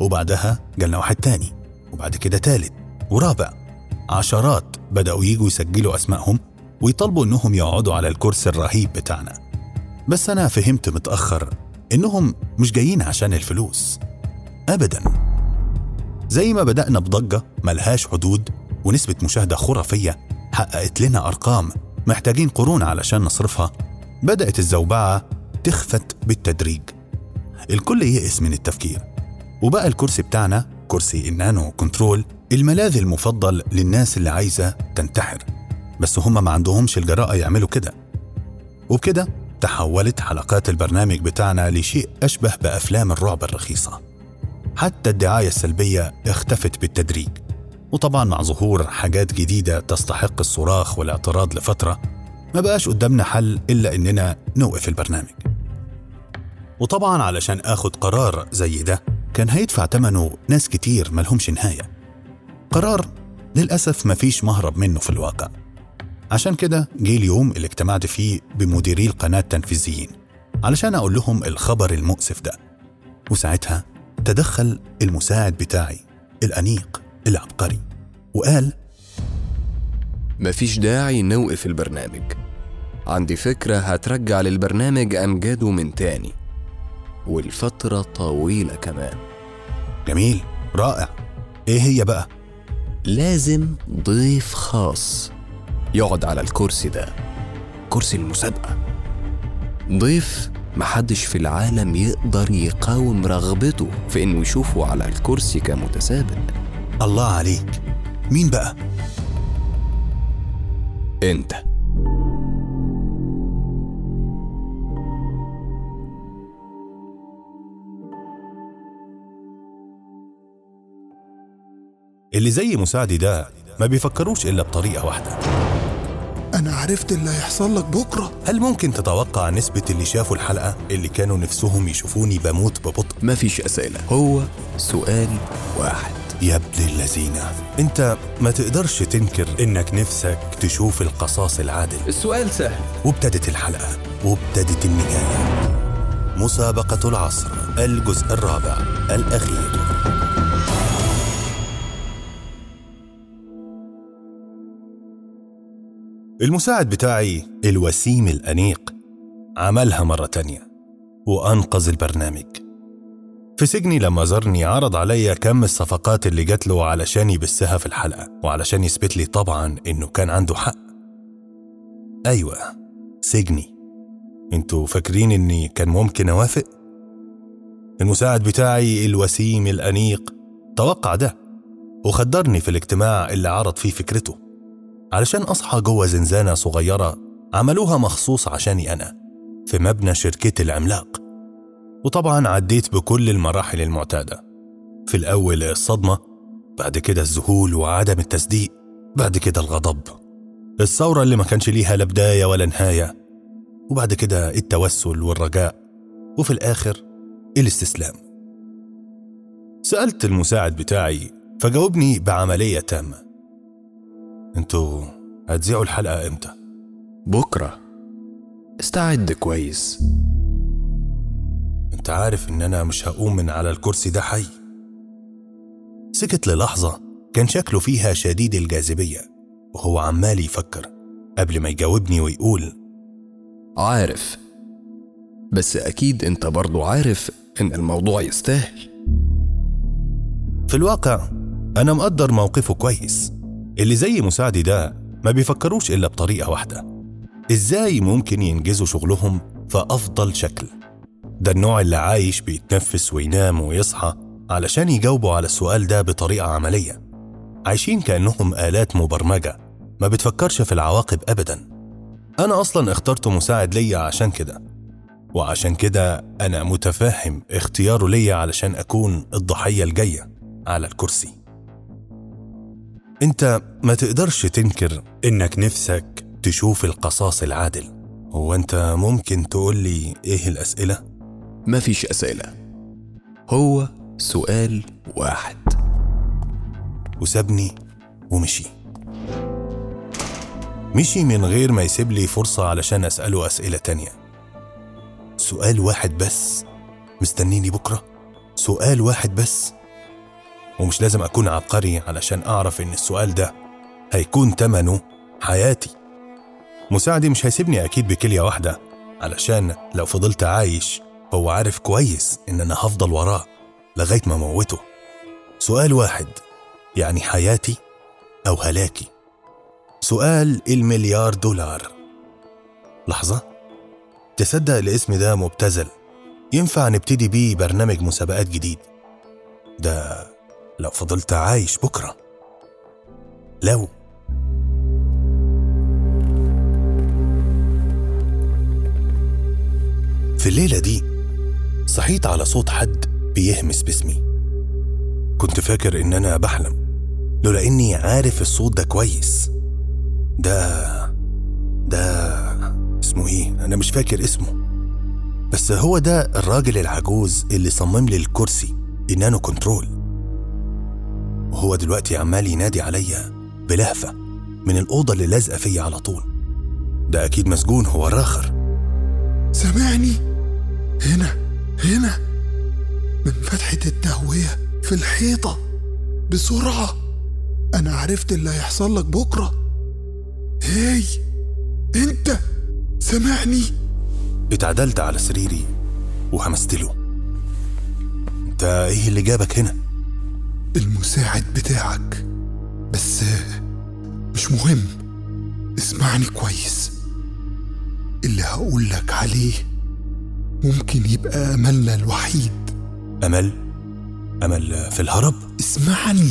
وبعدها جالنا واحد تاني وبعد كده تالت ورابع. عشرات بدأوا يجوا يسجلوا أسمائهم ويطلبوا إنهم يقعدوا على الكرسي الرهيب بتاعنا. بس أنا فهمت متأخر إنهم مش جايين عشان الفلوس. أبدا. زي ما بدأنا بضجة ملهاش حدود ونسبة مشاهدة خرافية حققت لنا أرقام محتاجين قرون علشان نصرفها بدأت الزوبعة تخفت بالتدريج. الكل يئس من التفكير. وبقى الكرسي بتاعنا كرسي النانو كنترول الملاذ المفضل للناس اللي عايزة تنتحر. بس هم ما عندهمش الجراءة يعملوا كده. وبكده تحولت حلقات البرنامج بتاعنا لشيء أشبه بأفلام الرعب الرخيصة. حتى الدعاية السلبية اختفت بالتدريج. وطبعا مع ظهور حاجات جديدة تستحق الصراخ والاعتراض لفترة ما بقاش قدامنا حل إلا إننا نوقف البرنامج. وطبعا علشان آخد قرار زي ده كان هيدفع تمنه ناس كتير ملهمش نهاية. قرار للأسف مفيش مهرب منه في الواقع. عشان كده جه اليوم اللي اجتمعت فيه بمديري القناة التنفيذيين علشان أقول لهم الخبر المؤسف ده. وساعتها تدخل المساعد بتاعي الأنيق العبقري وقال مفيش داعي نوقف البرنامج. عندي فكرة هترجع للبرنامج أمجاده من تاني. والفترة طويلة كمان. جميل رائع. إيه هي بقى؟ لازم ضيف خاص يقعد على الكرسي ده كرسي المسابقة. ضيف محدش في العالم يقدر يقاوم رغبته في إنه يشوفه على الكرسي كمتسابق. الله عليك. مين بقى؟ أنت. اللي زي مساعدي ده ما بيفكروش إلا بطريقة واحدة. أنا عرفت اللي هيحصل لك بكرة. هل ممكن تتوقع نسبة اللي شافوا الحلقة اللي كانوا نفسهم يشوفوني بموت ببطء؟ مفيش أسئلة. هو سؤال واحد. يا ابن اللذينة أنت ما تقدرش تنكر إنك نفسك تشوف القصاص العادل. السؤال سهل. وابتدت الحلقة وابتدت النهاية. مسابقة العصر الجزء الرابع الأخير. المساعد بتاعي الوسيم الأنيق عملها مرة تانية وأنقذ البرنامج. في سجني لما زارني عرض عليا كم الصفقات اللي جات له علشان يبثها في الحلقة وعلشان يثبت لي طبعا إنه كان عنده حق. أيوة سجني. أنتوا فاكرين إني كان ممكن أوافق؟ المساعد بتاعي الوسيم الأنيق توقع ده وخدرني في الاجتماع اللي عرض فيه فكرته. علشان أصحى جوه زنزانة صغيرة عملوها مخصوص عشاني أنا في مبنى شركتي العملاق. وطبعا عديت بكل المراحل المعتادة. في الأول الصدمة بعد كده الذهول وعدم التصديق بعد كده الغضب. الثورة اللي ما كانش ليها لا بداية ولا نهاية وبعد كده التوسل والرجاء وفي الآخر الاستسلام. سألت المساعد بتاعي فجاوبني بعملية تامة. أنتوا هتذيعوا الحلقة إمتى؟ بكرة. استعد كويس. انت عارف ان أنا مش هقوم من على الكرسي ده حي. سكت للحظة كان شكله فيها شديد الجاذبية وهو عمال يفكر قبل ما يجاوبني ويقول عارف. بس أكيد أنت برضو عارف إن الموضوع يستاهل. في الواقع أنا مقدر موقفه كويس اللي زي مساعدي ده ما بيفكروش إلا بطريقة واحدة. إزاي ممكن ينجزوا شغلهم في أفضل شكل؟ ده النوع اللي عايش بيتنفس وينام ويصحى علشان يجاوبوا على السؤال ده بطريقة عملية. عايشين كأنهم آلات مبرمجة ما بتفكرش في العواقب أبدا. أنا أصلا اخترت مساعد ليا عشان كده وعشان كده أنا متفهم اختياره ليا علشان أكون الضحية الجاية على الكرسي. انت ما تقدرش تنكر انك نفسك تشوف القصاص العادل. هو انت ممكن تقول لي إيه الأسئلة؟ مفيش أسئلة. هو سؤال واحد. وسابني ومشي. مشي من غير ما يسيب لي فرصة علشان أسأله أسئلة تانية. سؤال واحد بس. مستنيني بكرة. سؤال واحد بس. ومش لازم أكون عبقري علشان أعرف إن السؤال ده هيكون تمنه حياتي. مساعدي مش هيسيبني أكيد بكلية واحدة علشان لو فضلت عايش هو عارف كويس إن أنا هفضل وراه لغاية ما موته سؤال واحد يعني حياتي أو هلاكي؟ سؤال المليار دولار. لحظة. تصدق الاسم ده مبتذل. ينفع نبتدي بيه برنامج مسابقات جديد. ده لو فضلت عايش بكرة. لو. في الليلة دي صحيت على صوت حد بيهمس باسمي. كنت فاكر إن أنا بحلم لولا إني عارف الصوت ده كويس. ده ده اسمه إيه؟ أنا مش فاكر اسمه. بس هو ده الراجل العجوز اللي صمم لي الكرسي النانو كنترول. وهو دلوقتي عمال ينادي عليا بلهفة من الأوضة اللي لازقة فيا على طول. ده أكيد مسجون هو الراخر سامعني. هنا هنا. من فتحة التهوية في الحيطة بسرعة. أنا عرفت اللي هيحصل لك بكرة. هاي أنت. سامعني. اتعدلت على سريري وهمست له أنت إيه اللي جابك هنا؟ المساعد بتاعك بس مش مهم. اسمعني كويس. اللي هقول لك عليه ممكن يبقى أملنا الوحيد. أمل؟ أمل في الهرب؟ اسمعني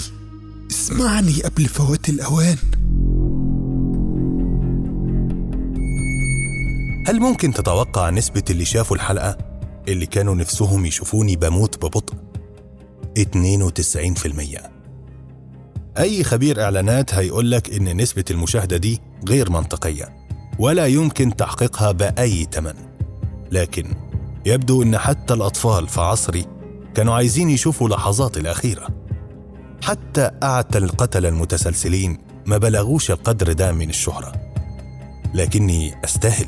اسمعني قبل فوات الأوان. هل ممكن تتوقع نسبة اللي شافوا الحلقة اللي كانوا نفسهم يشوفوني بموت ببطء؟ 92% أي خبير إعلانات هيقولك إن نسبة المشاهدة دي غير منطقية ولا يمكن تحقيقها بأي تمن. لكن يبدو إن حتى الأطفال في عصري كانوا عايزين يشوفوا لحظات الأخيرة. حتى أعتى القتلة المتسلسلين ما بلغوش القدر ده من الشهرة. لكني أستاهل.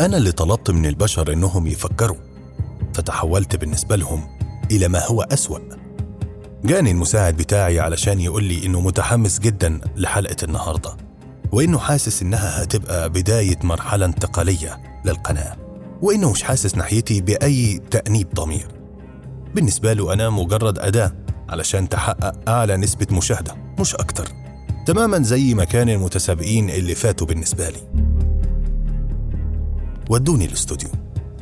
أنا اللي طلبت من البشر إنهم يفكروا فتحولت بالنسبة لهم إلى ما هو أسوأ. جاني المساعد بتاعي علشان يقول لي إنه متحمس جدا لحلقة النهاردة وإنه حاسس إنها هتبقى بداية مرحلة انتقالية للقناة وإنه مش حاسس ناحيتي بأي تأنيب ضمير. بالنسبة له أنا مجرد أداة علشان تحقق أعلى نسبة مشاهدة مش أكتر. تماما زي ما كان المتسابقين اللي فاتوا بالنسبة لي. ودوني الأستوديو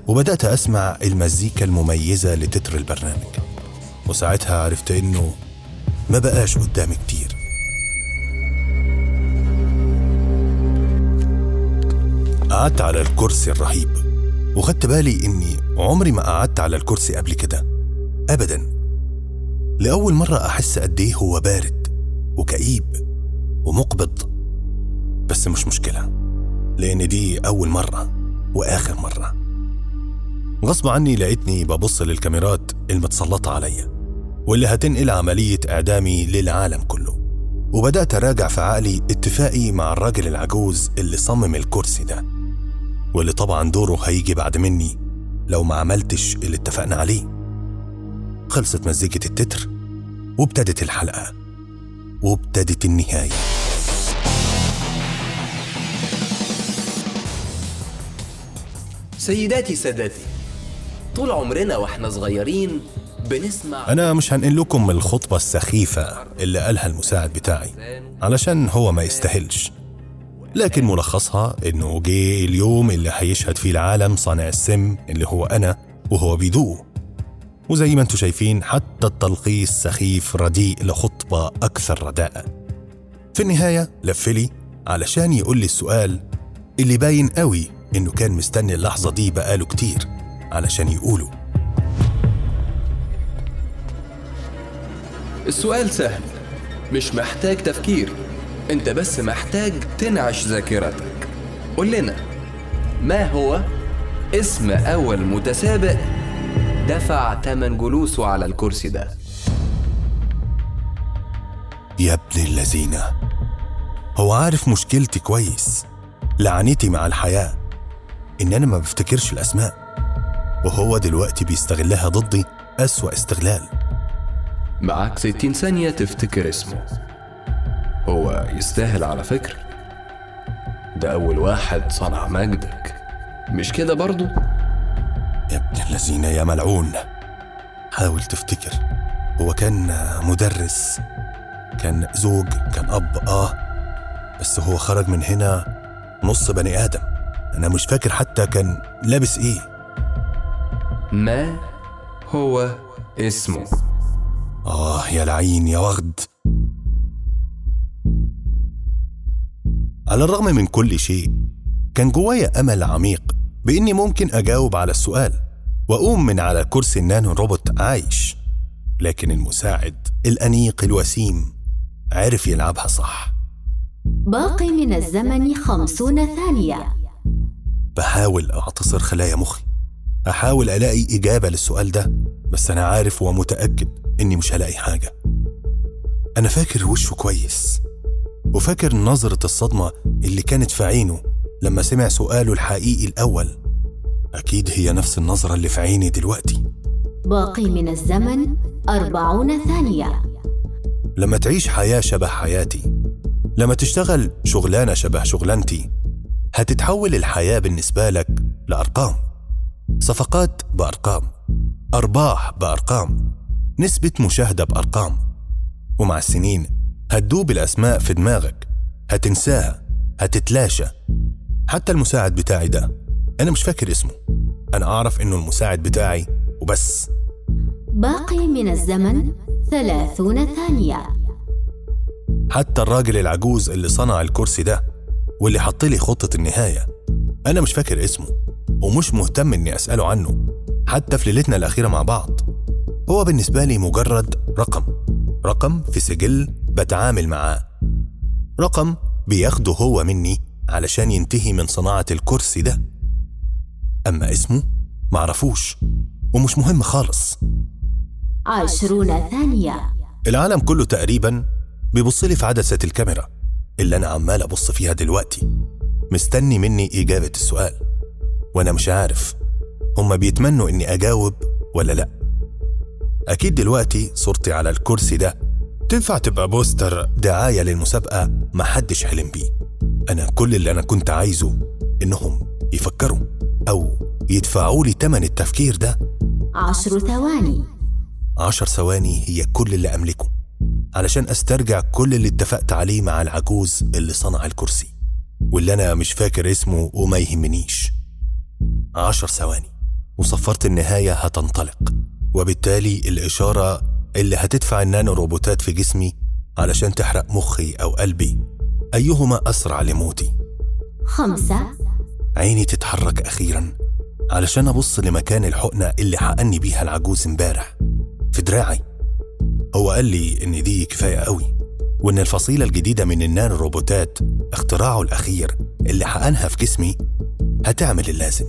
وبدأت أسمع المزيكا المميزة لتتر البرنامج. وساعتها عرفت إنه ما بقاش قدامي كتير. قعدت على الكرسي الرهيب وخدت بالي إني عمري ما قعدت على الكرسي قبل كده أبدا. لأول مرة أحس قد إيه هو بارد وكئيب ومقبض. بس مش مشكلة لأن دي أول مرة وآخر مرة. غصب عني لقيتني ببص للكاميرات المتسلطة عليا. واللي هتنقل عملية إعدامي للعالم كله. وبدأت أراجع في عقلي اتفاقي مع الراجل العجوز اللي صمم الكرسي ده واللي طبعا دوره هيجي بعد مني لو ما عملتش اللي اتفقنا عليه. خلصت مزيكة التتر وابتدت الحلقة وابتدت النهاية. سيداتي سادتي طول عمرنا وإحنا صغيرين بنسمع. أنا مش هنقل لكم الخطبة السخيفة اللي قالها المساعد بتاعي علشان هو ما يستاهلش لكن ملخصها إنه جه اليوم اللي هيشهد فيه العالم صانع السم اللي هو أنا وهو بيدوقه وزي ما أنتم شايفين حتى التلخيص سخيف رديء لخطبة أكثر رداءة. في النهاية لفلي علشان يقول لي السؤال اللي باين قوي إنه كان مستني اللحظة دي بقاله كتير علشان يقوله. السؤال سهل. مش محتاج تفكير. انت بس محتاج تنعش ذاكرتك. قول لنا ما هو اسم أول متسابق دفع تمن جلوسه على الكرسي ده؟ يا ابن الذين هو عارف مشكلتي كويس. لعنتي مع الحياة. إن أنا ما بفتكرش الأسماء. وهو دلوقتي بيستغلها ضدي أسوأ استغلال. معاك 60 ثانية تفتكر اسمه. هو يستاهل على فكرة. ده أول واحد صنع مجدك. مش كده برضو؟ يا ابن الذين يا ملعون. حاول تفتكر. هو كان مدرس كان زوج كان أب آه. بس هو خرج من هنا نص بني آدم. أنا مش فاكر حتى كان لابس إيه. ما هو اسمه. آه يا لعين يا وغد. على الرغم من كل شيء كان جوايا أمل عميق بإني ممكن أجاوب على السؤال وأقوم من على كرسي النانو روبوت عايش. لكن المساعد الأنيق الوسيم عرف يلعبها صح. باقي من الزمن خمسون ثانية. بحاول أعتصر خلايا مخي. أحاول ألاقي إجابة للسؤال ده بس أنا عارف ومتأكد إني مش هلاقي حاجة. أنا فاكر وشه كويس وفاكر نظرة الصدمة اللي كانت في عينه لما سمع سؤاله الحقيقي الأول. أكيد هي نفس النظرة اللي في عيني دلوقتي. باقي من الزمن أربعون ثانية. لما تعيش حياة شبه حياتي لما تشتغل شغلانة شبه شغلانتي هتتحول الحياة بالنسبة لك لأرقام. صفقات بأرقام أرباح بأرقام. نسبة مشاهدة بأرقام. ومع السنين هتدوب الأسماء في دماغك. هتنساها هتتلاشى. حتى المساعد بتاعي ده أنا مش فاكر اسمه. أنا أعرف إنه المساعد بتاعي وبس. باقي من الزمن ثلاثون ثانية. حتى الراجل العجوز اللي صنع الكرسي ده واللي حط لي خطة النهاية. أنا مش فاكر اسمه ومش مهتم إني أسأله عنه. حتى في ليلتنا الأخيرة مع بعض. هو بالنسبة لي مجرد رقم رقم في سجل بتعامل معاه. رقم بياخده هو مني علشان ينتهي من صناعة الكرسي ده. أما اسمه معرفوش ومش مهم خالص. عشرون ثانية. العالم كله تقريبا بيبص لي في عدسة الكاميرا اللي أنا عمال أبص فيها دلوقتي. مستني مني إجابة السؤال وأنا مش عارف هما بيتمنوا إني أجاوب ولا لأ. أكيد دلوقتي صورتي على الكرسي ده. تنفع تبقى بوستر دعاية للمسابقة محدش حلم بيه. أنا كل اللي أنا كنت عايزه إنهم يفكروا أو يدفعوا لي تمن التفكير ده. عشر ثواني. عشر ثواني هي كل اللي أملكه علشان أسترجع كل اللي اتفقت عليه مع العجوز اللي صنع الكرسي واللي أنا مش فاكر اسمه وما يهمنيش. عشر ثواني وصفرت النهاية هتنطلق. وبالتالي الإشارة اللي هتدفع النانو روبوتات في جسمي علشان تحرق مخي أو قلبي أيهما أسرع لموتي؟ خمسة. عيني تتحرك أخيرا علشان أبص لمكان الحقنة اللي حقني بيها العجوز امبارح. في دراعي. هو قال لي إن دي كفاية قوي وإن الفصيلة الجديدة من النانو روبوتات اختراعه الأخير اللي حقنها في جسمي هتعمل اللازم.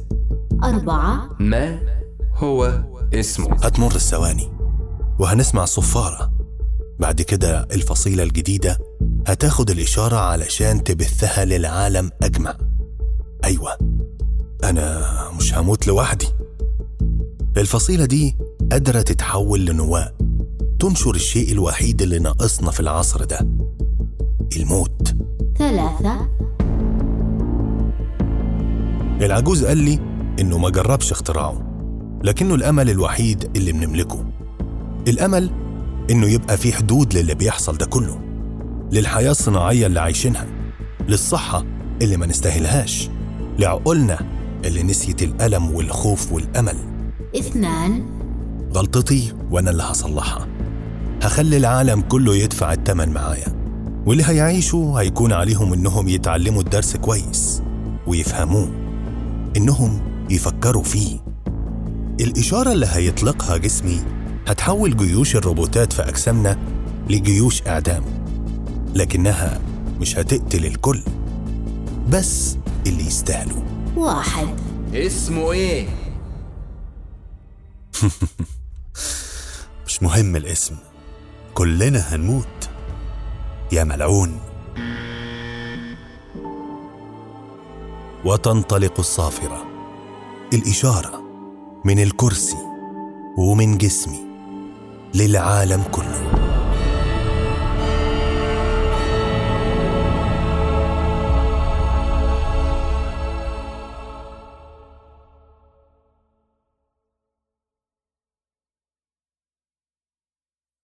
أربعة. ما هو اسمه. هتمر الثواني وهنسمع صفارة. بعد كده الفصيلة الجديدة هتاخد الإشارة علشان تبثها للعالم أجمع. أيوة أنا مش هموت لوحدي. الفصيلة دي قادرة تتحول لنواة تنشر الشيء الوحيد اللي ناقصنا في العصر ده الموت. ثلاثة. العجوز قال لي إنه ما جربش اختراعه. لكنه الأمل الوحيد اللي بنملكه. الأمل إنه يبقى في حدود للي بيحصل ده كله للحياة الصناعية اللي عايشينها للصحة اللي ما نستاهلهاش لعقولنا اللي نسيت الألم والخوف والأمل. اثنان. غلطتي وأنا اللي هصلحها. هخلي العالم كله يدفع التمن معايا واللي هيعيشوا هيكون عليهم إنهم يتعلموا الدرس كويس ويفهموه إنهم يفكروا فيه. الإشارة اللي هيطلقها جسمي هتحول جيوش الروبوتات في أجسامنا لجيوش إعدام لكنها مش هتقتل الكل بس اللي يستاهلوا واحد. اسمه إيه؟ *laughs* مش مهم الاسم كلنا هنموت. يا ملعون. وتنطلق الصافرة. الإشارة. من الكرسي ومن جسمي للعالم كله.